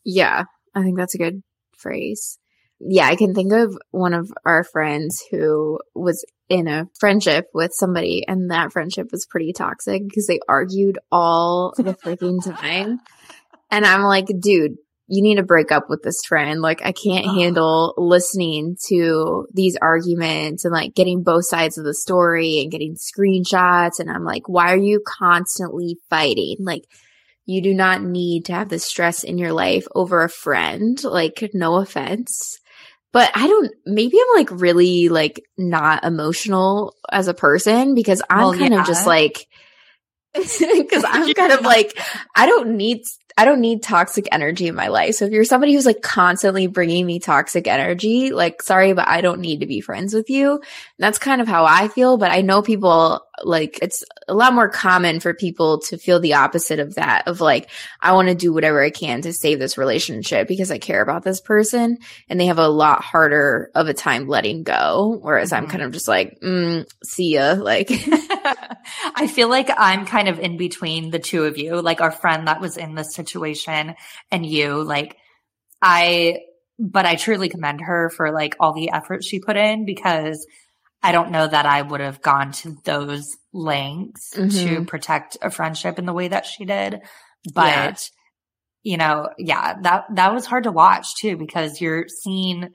[SPEAKER 1] Yeah, I think that's a good phrase. Yeah, I can think of one of our friends who was in a friendship with somebody and that friendship was pretty toxic because they argued all the freaking time. And I'm like, dude, you need to break up with this friend. Like, I can't handle listening to these arguments and like getting both sides of the story and getting screenshots. And I'm like, why are you constantly fighting? Like, you do not need to have this stress in your life over a friend. Like, no offense. But I don't, maybe I'm like really like not emotional as a person because I'm well, kind yeah. of just like, because I'm kind of like, I don't need I don't need toxic energy in my life. So if you're somebody who's like constantly bringing me toxic energy, like, sorry, but I don't need to be friends with you. And that's kind of how I feel. But I know people like it's a lot more common for people to feel the opposite of that of like, I want to do whatever I can to save this relationship because I care about this person and they have a lot harder of a time letting go. Whereas mm-hmm. I'm kind of just like, mm, see ya. Like,
[SPEAKER 2] I feel like I'm kind of in between the two of you, like our friend that was in this situation and you, like, I, but I truly commend her for like all the effort she put in because I don't know that I would have gone to those lengths mm-hmm. to protect a friendship in the way that she did. But, yeah. you know, yeah, that, that was hard to watch too, because you're seeing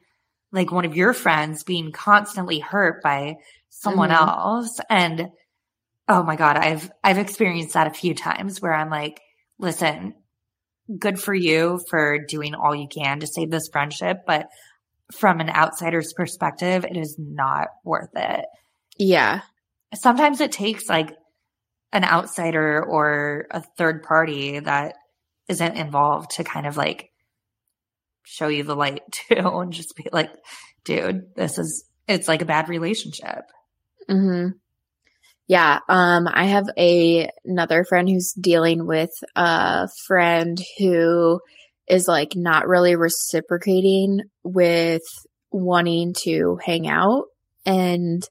[SPEAKER 2] like one of your friends being constantly hurt by someone mm-hmm. else. And oh my God, I've, I've experienced that a few times where I'm like, listen, good for you for doing all you can to save this friendship, but from an outsider's perspective, it is not worth it.
[SPEAKER 1] Yeah.
[SPEAKER 2] Sometimes it takes like an outsider or a third party that isn't involved to kind of like show you the light too and just be like, dude, this is, it's like a bad relationship.
[SPEAKER 1] hmm Yeah. Um, I have a, another friend who's dealing with a friend who is like not really reciprocating with wanting to hang out. And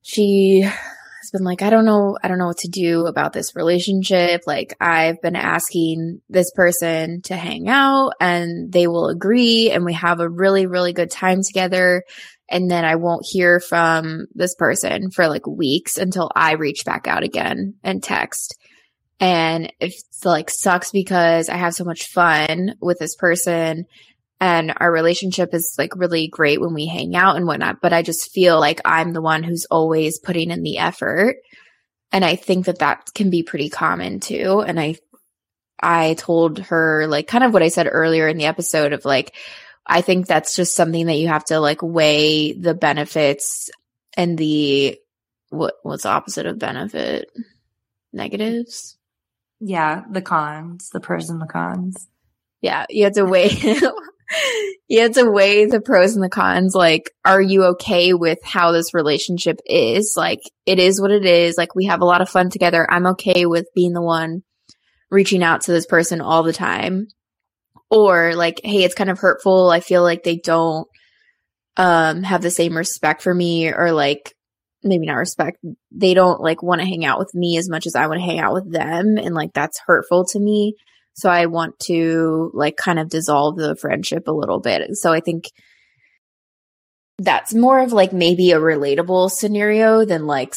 [SPEAKER 1] she has been like, I don't know, I don't know what to do about this relationship. Like, I've been asking this person to hang out and they will agree and we have a really, really good time together. And then I won't hear from this person for like weeks until I reach back out again and text and it's like sucks because I have so much fun with this person and our relationship is like really great when we hang out and whatnot. But I just feel like I'm the one who's always putting in the effort. And I think that that can be pretty common too. And I, I told her like kind of what I said earlier in the episode of like, I think that's just something that you have to like weigh the benefits and the, what, what's opposite of benefit? Negatives?
[SPEAKER 2] Yeah, the cons, the pros and the cons.
[SPEAKER 1] Yeah, you have to weigh you have to weigh the pros and the cons. Like, are you okay with how this relationship is? Like, it is what it is. Like, we have a lot of fun together. I'm okay with being the one reaching out to this person all the time or like, hey, it's kind of hurtful. I feel like they don't um have the same respect for me or like maybe not respect. They don't like want to hang out with me as much as I want to hang out with them and like that's hurtful to me. So I want to like kind of dissolve the friendship a little bit. So I think that's more of like maybe a relatable scenario than like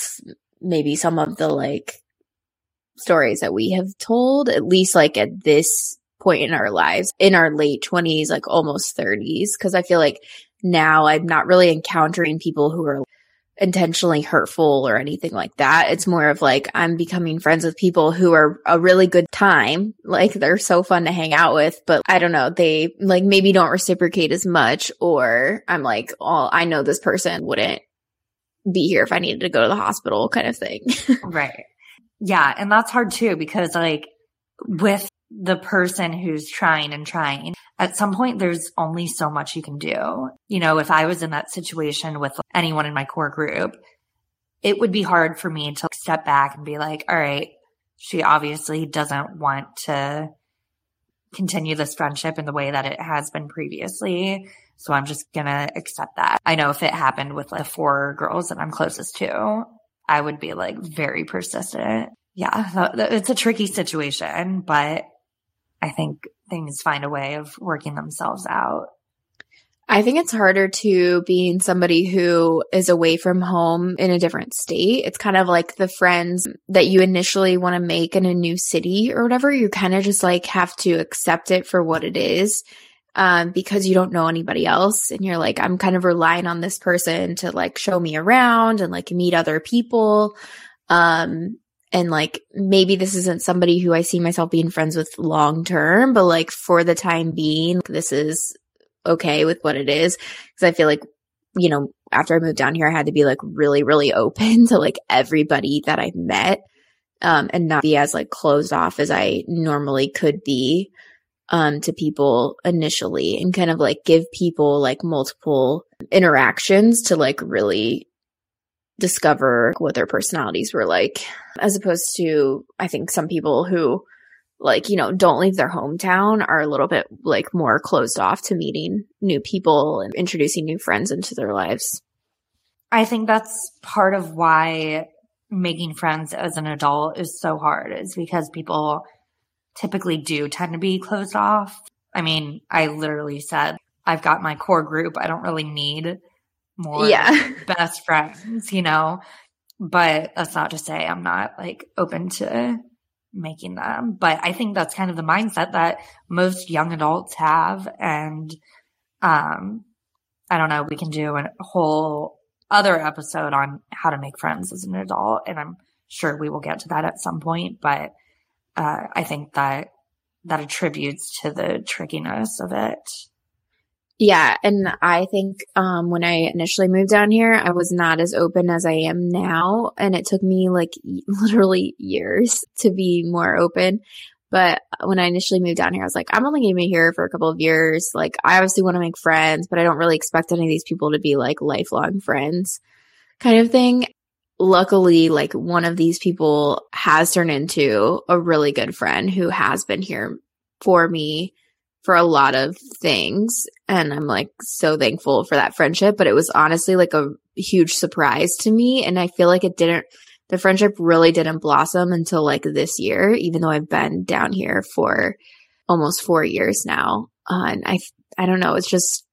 [SPEAKER 1] maybe some of the like stories that we have told, at least like at this point in our lives, in our late 20s, like almost 30s. Cause I feel like now I'm not really encountering people who are intentionally hurtful or anything like that. It's more of like I'm becoming friends with people who are a really good time. Like they're so fun to hang out with, but I don't know, they like maybe don't reciprocate as much or I'm like, oh, I know this person wouldn't be here if I needed to go to the hospital kind of thing.
[SPEAKER 2] right. Yeah. And that's hard too because like with the person who's trying and trying, at some point there's only so much you can do. You know, if I was in that situation with anyone in my core group, it would be hard for me to step back and be like, all right, she obviously doesn't want to continue this friendship in the way that it has been previously. So I'm just going to accept that. I know if it happened with the four girls that I'm closest to, I would be like very persistent. Yeah, it's a tricky situation, but I think things find a way of working themselves out.
[SPEAKER 1] I think it's harder to being somebody who is away from home in a different state. It's kind of like the friends that you initially want to make in a new city or whatever. You kind of just like have to accept it for what it is. Um, because you don't know anybody else and you're like, I'm kind of relying on this person to like show me around and like meet other people. Um, and like maybe this isn't somebody who I see myself being friends with long term, but like for the time being, this is okay with what it is. Cause I feel like, you know, after I moved down here, I had to be like really, really open to like everybody that I met. Um, and not be as like closed off as I normally could be, um, to people initially and kind of like give people like multiple interactions to like really discover what their personalities were like, as opposed to, I think some people who like, you know, don't leave their hometown are a little bit like more closed off to meeting new people and introducing new friends into their lives.
[SPEAKER 2] I think that's part of why making friends as an adult is so hard is because people typically do tend to be closed off. I mean, I literally said, I've got my core group. I don't really need more yeah. best friends, you know? But that's not to say I'm not like open to making them. But I think that's kind of the mindset that most young adults have. And, um, I don't know, we can do a whole other episode on how to make friends as an adult. And I'm sure we will get to that at some point. But, uh, I think that that attributes to the trickiness of it.
[SPEAKER 1] Yeah. And I think, um, when I initially moved down here, I was not as open as I am now. And it took me like literally years to be more open. But when I initially moved down here, I was like, I'm only going to be here for a couple of years. Like, I obviously want to make friends, but I don't really expect any of these people to be like lifelong friends kind of thing. Luckily, like one of these people has turned into a really good friend who has been here for me for a lot of things. And I'm like so thankful for that friendship. But it was honestly like a huge surprise to me. And I feel like it didn't, the friendship really didn't blossom until like this year, even though I've been down here for almost four years now. Uh, and I, I don't know. It's just,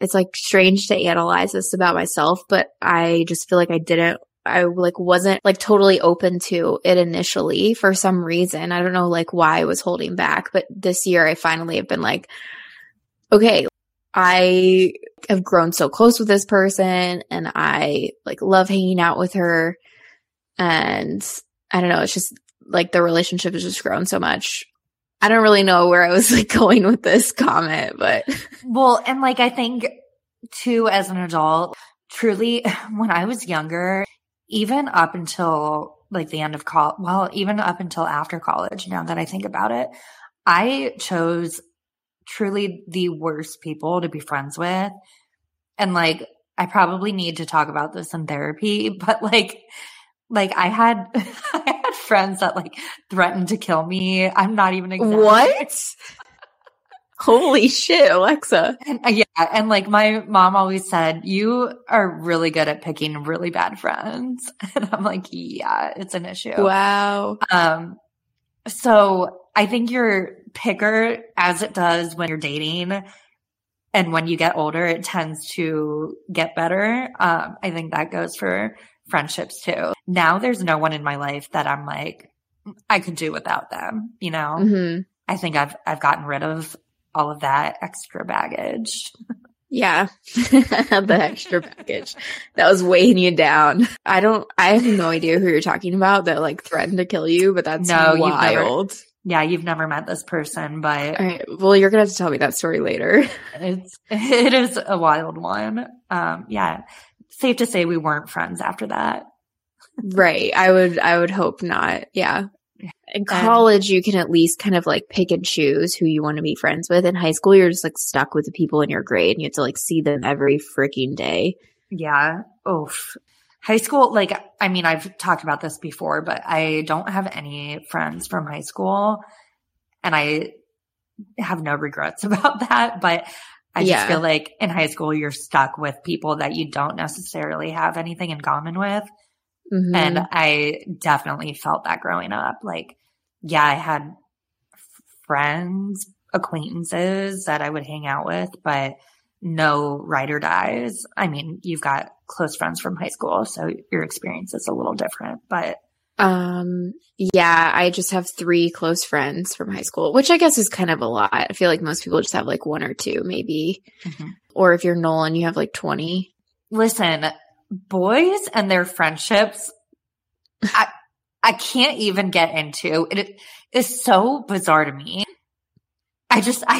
[SPEAKER 1] it's like strange to analyze this about myself, but I just feel like I didn't I like wasn't like totally open to it initially for some reason. I don't know like why I was holding back, but this year I finally have been like, okay, I have grown so close with this person and I like love hanging out with her. And I don't know, it's just like the relationship has just grown so much. I don't really know where I was like going with this comment, but
[SPEAKER 2] well, and like I think too as an adult, truly when I was younger, even up until like the end of college, well, even up until after college, now that I think about it, I chose truly the worst people to be friends with. And like, I probably need to talk about this in therapy, but like, like I had, I had friends that like threatened to kill me. I'm not even exaggerating.
[SPEAKER 1] What? Holy shit, Alexa.
[SPEAKER 2] And, uh, yeah, and like my mom always said, you are really good at picking really bad friends. And I'm like, yeah, it's an issue.
[SPEAKER 1] Wow.
[SPEAKER 2] Um, so I think your picker, as it does when you're dating, and when you get older, it tends to get better. Um, I think that goes for friendships too. Now there's no one in my life that I'm like, I could do without them, you know?
[SPEAKER 1] Mm-hmm.
[SPEAKER 2] I think I've, I've gotten rid of all of that extra baggage.
[SPEAKER 1] Yeah. the extra package that was weighing you down. I don't, I have no idea who you're talking about that like threatened to kill you, but that's
[SPEAKER 2] No, you've never-
[SPEAKER 1] wild.
[SPEAKER 2] Yeah, you've never met this person, but
[SPEAKER 1] All right. Well, you're going to have to tell me that story later.
[SPEAKER 2] it's, it is a wild one. Um, yeah. Safe to say we weren't friends after that.
[SPEAKER 1] right. I would, I would hope not. Yeah. In um, college, you can at least kind of like pick and choose who you want to be friends with. In high school, you're just like stuck with the people in your grade and you have to like see them every freaking day.
[SPEAKER 2] Yeah. Oof. High school, like, I mean, I've talked about this before, but I don't have any friends from high school and I have no regrets about that. But I just
[SPEAKER 1] Yeah.
[SPEAKER 2] feel like in high school, you're stuck with people that you don't necessarily have anything in common with.
[SPEAKER 1] Mhm.
[SPEAKER 2] And I definitely felt that growing up. Like, yeah, I had friends, acquaintances that I would hang out with, but no ride or dies. I mean, you've got close friends from high school, so your experience is a little different, but
[SPEAKER 1] Um, yeah, I just have three close friends from high school, which I guess is kind of a lot. I feel like most people just have like one or two, maybe.
[SPEAKER 2] Mhm.
[SPEAKER 1] Or if you're Nolan, you have like 20.
[SPEAKER 2] listen, boys and their friendships, I, I can't even get into. It is so bizarre to me. I just, I,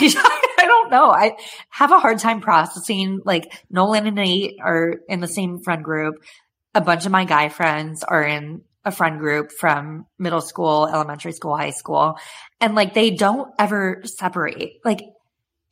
[SPEAKER 2] I don't know. I have a hard time processing like Nolan and Nate are in the same friend group. A bunch of my guy friends are in a friend group from middle school, elementary school, high school. And like they don't ever separate. Like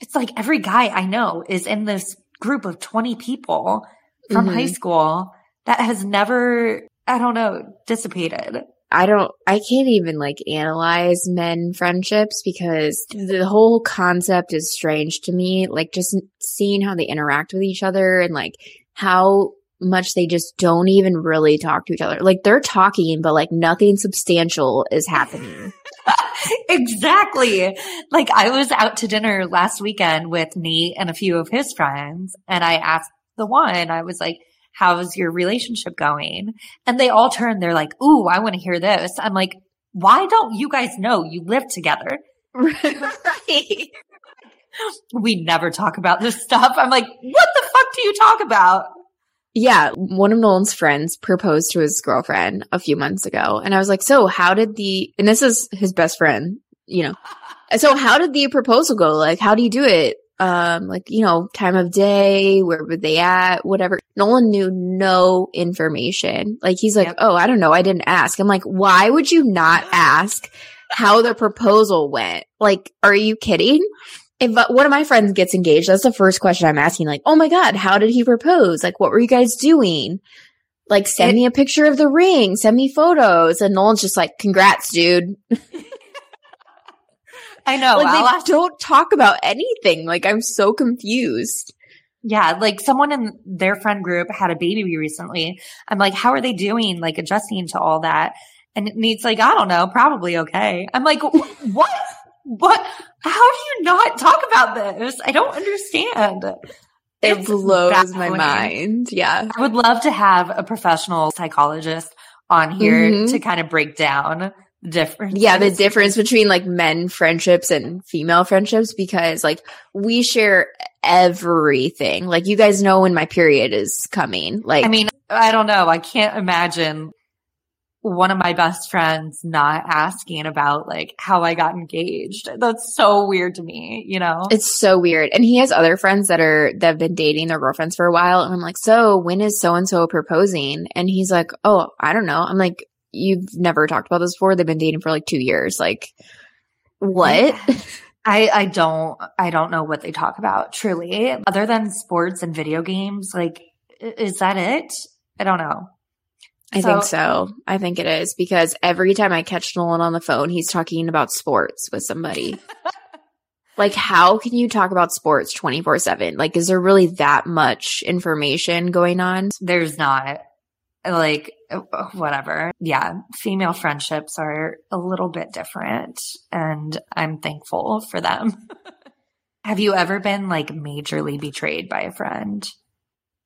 [SPEAKER 2] it's like every guy I know is in this group of 20 people from
[SPEAKER 1] Mhm.
[SPEAKER 2] high school that has never, I don't know, dissipated.
[SPEAKER 1] I don't, I can't even like analyze men friendships because the whole concept is strange to me. Like just seeing how they interact with each other and like how much they just don't even really talk to each other. Like they're talking, but like nothing substantial is happening.
[SPEAKER 2] exactly. Like I was out to dinner last weekend with Nate and a few of his friends and I asked the one, I was like, how's your relationship going? And they all turned, they're like, ooh, I want to hear this. I'm like, why don't you guys know you live together?
[SPEAKER 1] right.
[SPEAKER 2] We never talk about this stuff. I'm like, what the fuck do you talk about?
[SPEAKER 1] Yeah, one of Nolan's friends proposed to his girlfriend a few months ago. And I was like, so how did the, and this is his best friend, you know. So how did the proposal go? Like, how do you do it? Um, like, you know, time of day, where were they at, whatever. Nolan knew no information. Like, he's like,
[SPEAKER 2] Yep.
[SPEAKER 1] oh, I don't know. I didn't ask. I'm like, why would you not ask how the proposal went? Like, are you kidding? If one of my friends gets engaged, that's the first question I'm asking. Like, oh my God, how did he propose? Like, what were you guys doing? Like, send
[SPEAKER 2] It-
[SPEAKER 1] me a picture of the ring, send me photos. And Nolan's just like, congrats, dude.
[SPEAKER 2] I know.
[SPEAKER 1] like,
[SPEAKER 2] I'll
[SPEAKER 1] they don't talk about anything. Like, I'm so confused.
[SPEAKER 2] Yeah, like someone in their friend group had a baby recently. I'm like, how are they doing? Like adjusting to all that. And Nate's like, I don't know, probably okay. I'm like, what? What? How do you not talk about this? I don't understand.
[SPEAKER 1] It
[SPEAKER 2] It's
[SPEAKER 1] blows my mind. Yeah.
[SPEAKER 2] I would love to have a professional psychologist on here
[SPEAKER 1] Mhm.
[SPEAKER 2] to kind of break down difference.
[SPEAKER 1] Yeah, the difference between like men friendships and female friendships because like we share everything. Like you guys know when my period is coming. Like
[SPEAKER 2] I mean, I don't know. I can't imagine one of my best friends not asking about like how I got engaged. That's so weird to me, you know?
[SPEAKER 1] it's so weird. And he has other friends that are that have been dating their girlfriends for a while and I'm like, "So, when is so and so proposing?" And he's like, "Oh, I don't know." I'm like, "You've never talked about this before? They've been dating for like 2 years." Like what?
[SPEAKER 2] I, I don't, I don't know what they talk about truly other than sports and video games. Like, is that it? I don't know.
[SPEAKER 1] I
[SPEAKER 2] So-
[SPEAKER 1] think so. I think it is because every time I catch Nolan on the phone, he's talking about sports with somebody. like, how can you talk about sports 24 7? Like, is there really that much information going on?
[SPEAKER 2] There's not like Uh, whatever. Yeah, female friendships are a little bit different and I'm thankful for them. Have you ever been like majorly betrayed by a friend?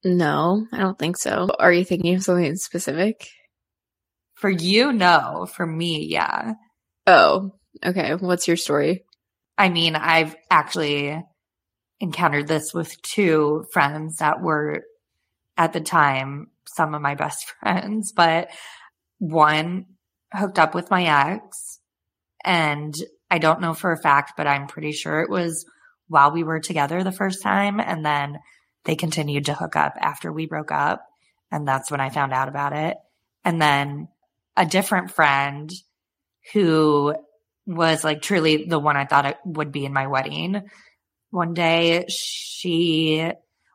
[SPEAKER 1] No, I don't think so. Are you thinking of something specific?
[SPEAKER 2] For you, no. For me, yeah.
[SPEAKER 1] Oh, okay. What's your story?
[SPEAKER 2] I mean, I've actually encountered this with two friends that were at the time some of my best friends, but one hooked up with my ex and I don't know for a fact, but I'm pretty sure it was while we were together the first time. And then they continued to hook up after we broke up. And that's when I found out about it. And then a different friend who was like truly the one I thought it would be in my wedding. One day she,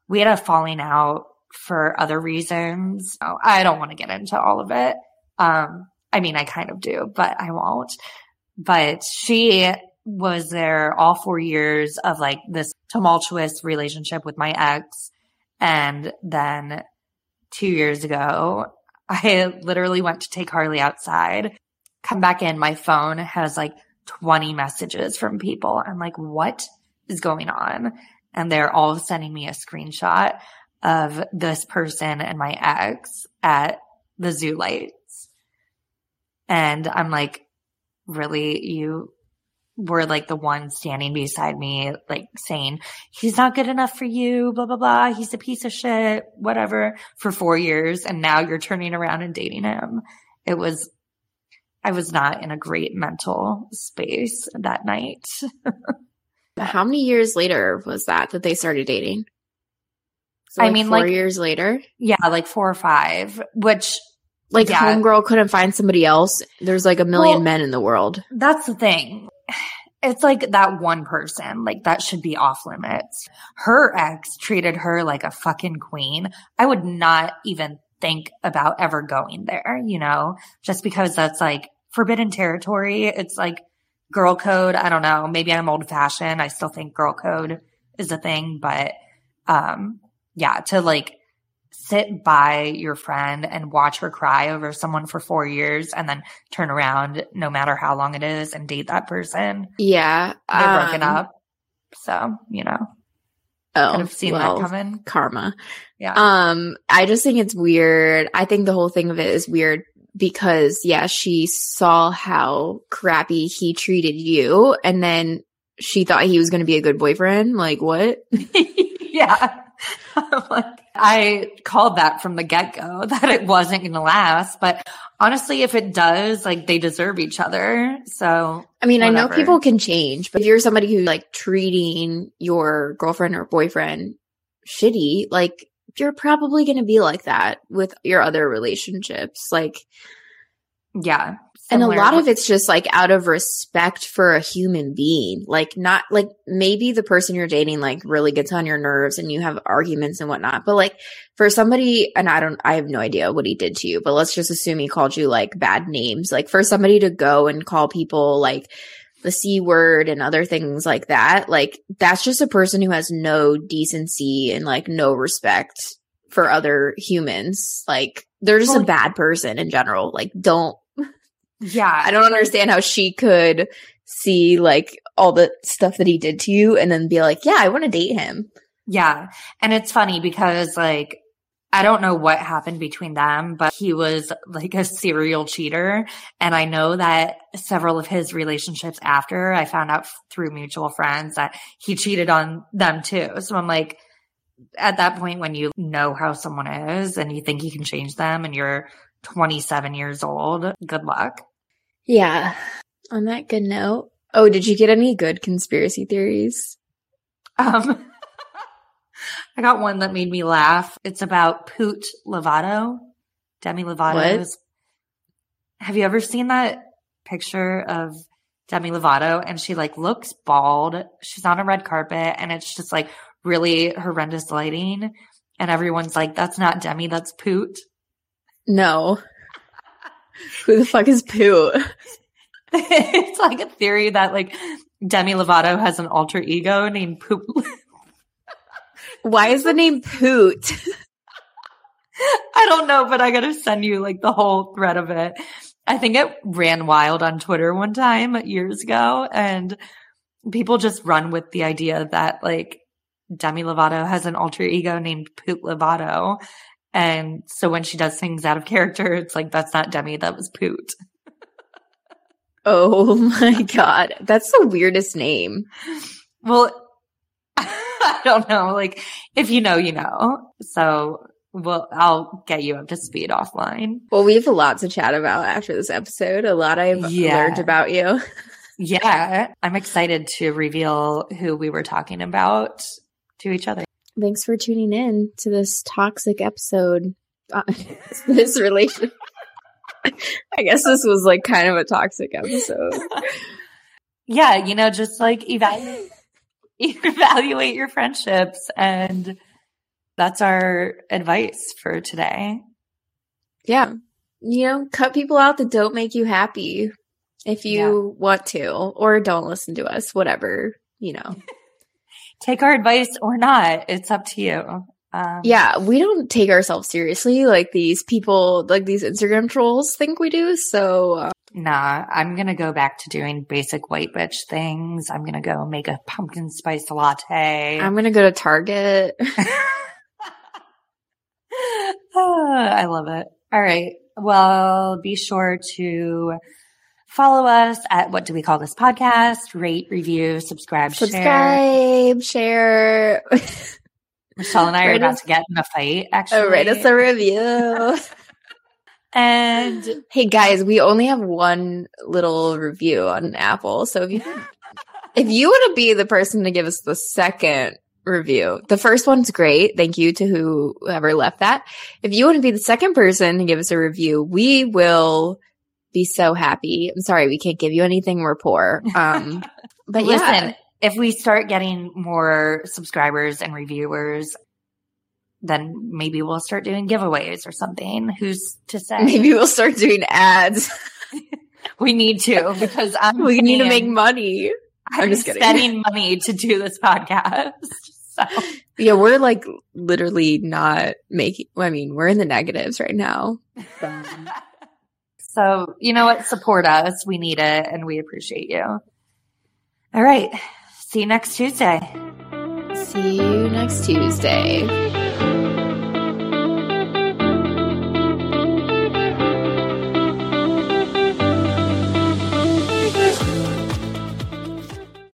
[SPEAKER 2] we had a falling out for other reasons. I don't want to get into all of it. Um, I mean, I kind of do, but I won't. But she was there all four years of like this tumultuous relationship with my ex. And then two years ago, I literally went to take Harley outside, come back in. My phone has like 20 messages from people. I'm like, what is going on? And they're all sending me a screenshot of this person and my ex at the zoo lights. And I'm like, really, you were like the one standing beside me, like saying, he's not good enough for you, blah, blah, blah. He's a piece of shit, whatever, for four years. And now you're turning around and dating him. It was, I was not in a great mental space that night.
[SPEAKER 1] How many years later was that that they started dating? So,
[SPEAKER 2] I mean,
[SPEAKER 1] four
[SPEAKER 2] like-
[SPEAKER 1] years later.
[SPEAKER 2] Yeah, like four or five, which
[SPEAKER 1] Like
[SPEAKER 2] Yeah.
[SPEAKER 1] homegirl couldn't find somebody else. There's like a million
[SPEAKER 2] Well-
[SPEAKER 1] men in the world.
[SPEAKER 2] that's the thing. It's like that one person, like that should be off limits. Her ex treated her like a fucking queen. I would not even think about ever going there, you know, just because that's like forbidden territory. It's like girl code. I don't know. Maybe I'm old fashioned. I still think girl code is a thing, but, um, yeah, to like sit by your friend and watch her cry over someone for four years and then turn around no matter how long it is and date that person.
[SPEAKER 1] Yeah.
[SPEAKER 2] They're broken
[SPEAKER 1] um,
[SPEAKER 2] up. So, you know,
[SPEAKER 1] Oh,
[SPEAKER 2] could have seen
[SPEAKER 1] well,
[SPEAKER 2] that coming.
[SPEAKER 1] Karma.
[SPEAKER 2] Yeah.
[SPEAKER 1] Um, I just think it's weird. I think the whole thing of it is weird because yeah, she saw how crappy he treated you and then she thought he was going to be a good boyfriend. Like what?
[SPEAKER 2] yeah. Like, I called that from the get go that it wasn't going to last. But honestly, if it does, like they deserve each other. So
[SPEAKER 1] I mean, I know people can change, but if you're somebody who like treating your girlfriend or boyfriend shitty, like you're probably going to be like that with your other relationships. Like,
[SPEAKER 2] yeah.
[SPEAKER 1] And a lot of it's just like out of respect for a human being. Like, not like maybe the person you're dating like really gets on your nerves and you have arguments and whatnot. But like for somebody, and I don't, I have no idea what he did to you, but let's just assume he called you like bad names. Like for somebody to go and call people like, the C word and other things like that. Like that's just a person who has no decency and like no respect for other humans. Like they're just a bad person in general. Like don't,
[SPEAKER 2] yeah.
[SPEAKER 1] I don't understand how she could see like all the stuff that he did to you and then be like, yeah, I want to date him.
[SPEAKER 2] Yeah. And it's funny because like, I don't know what happened between them, but he was like a serial cheater. And I know that several of his relationships after I found out through mutual friends that he cheated on them too. So I'm like, at that point, when you know how someone is and you think you can change them and you're 27 years old, good luck.
[SPEAKER 1] Yeah. On that good note. Oh, did you get any good conspiracy theories?
[SPEAKER 2] Um, I got one that made me laugh. It's about Poot Lovato, Demi Lovato's. Have you ever seen that picture of Demi Lovato? And she like looks bald. She's on a red carpet and it's just like really horrendous lighting. And everyone's like, that's not Demi, that's Poot.
[SPEAKER 1] No. Who the fuck is Poot?
[SPEAKER 2] it's like a theory that like Demi Lovato has an alter ego named Poop.
[SPEAKER 1] Why is the name Poot?
[SPEAKER 2] I don't know, but I gotta send you like the whole thread of it. I think it ran wild on Twitter one time years ago and people just run with the idea that like Demi Lovato has an alter ego named Poot Lovato. And so when she does things out of character, it's like, that's not Demi, that was Poot.
[SPEAKER 1] Oh my God. That's the weirdest name.
[SPEAKER 2] Well, I don't know. Like, if you know, you know. So well, I'll get you up to speed offline.
[SPEAKER 1] Well, we have a lot to chat about after this episode. A lot I've yeah. learned about you.
[SPEAKER 2] yeah. I'm excited to reveal who we were talking about to each other.
[SPEAKER 1] Thanks for tuning in to this toxic episode. Uh, this relation. I guess this was like kind of a toxic episode.
[SPEAKER 2] yeah, you know, just like evaluate evaluate your friendships and that's our advice for today.
[SPEAKER 1] Yeah. You know, cut people out that don't make you happy if you yeah. want to, or don't listen to us, whatever, you know.
[SPEAKER 2] take our advice or not. It's up to you.
[SPEAKER 1] Um, yeah, we don't take ourselves seriously like these people, like these Instagram trolls think we do. So, uh,
[SPEAKER 2] nah, I'm going to go back to doing basic white bitch things. I'm going to go make a pumpkin spice latte.
[SPEAKER 1] I'm going to go to Target.
[SPEAKER 2] oh, I love it. All right. Well, be sure to follow us at what do we call this podcast? Rate, review, subscribe,
[SPEAKER 1] subscribe, share.
[SPEAKER 2] share. Michelle and I are about to get in a fight. Oh, actually,
[SPEAKER 1] oh, write us a review.
[SPEAKER 2] and
[SPEAKER 1] hey, guys, we only have one little review on Apple, so if you if you want to be the person to give us the second review. The first one's great. Thank you to whoever left that. If you want to be the second person to give us a review, we will be so happy. I'm sorry, we can't give you anything. We're poor. Um, but
[SPEAKER 2] listen,
[SPEAKER 1] yeah.
[SPEAKER 2] if we start getting more subscribers and reviewers, then maybe we'll start doing giveaways or something. Who's to say?
[SPEAKER 1] Maybe we'll start doing ads.
[SPEAKER 2] we need to because I'm
[SPEAKER 1] we need to make money.
[SPEAKER 2] I'm, I'm just spending money to do this podcast. So.
[SPEAKER 1] Yeah, we're like literally not making, I mean, we're in the negatives right now.
[SPEAKER 2] So, you know what? Support us. We need it and we appreciate you. All right. See you next Tuesday.
[SPEAKER 1] See you next Tuesday.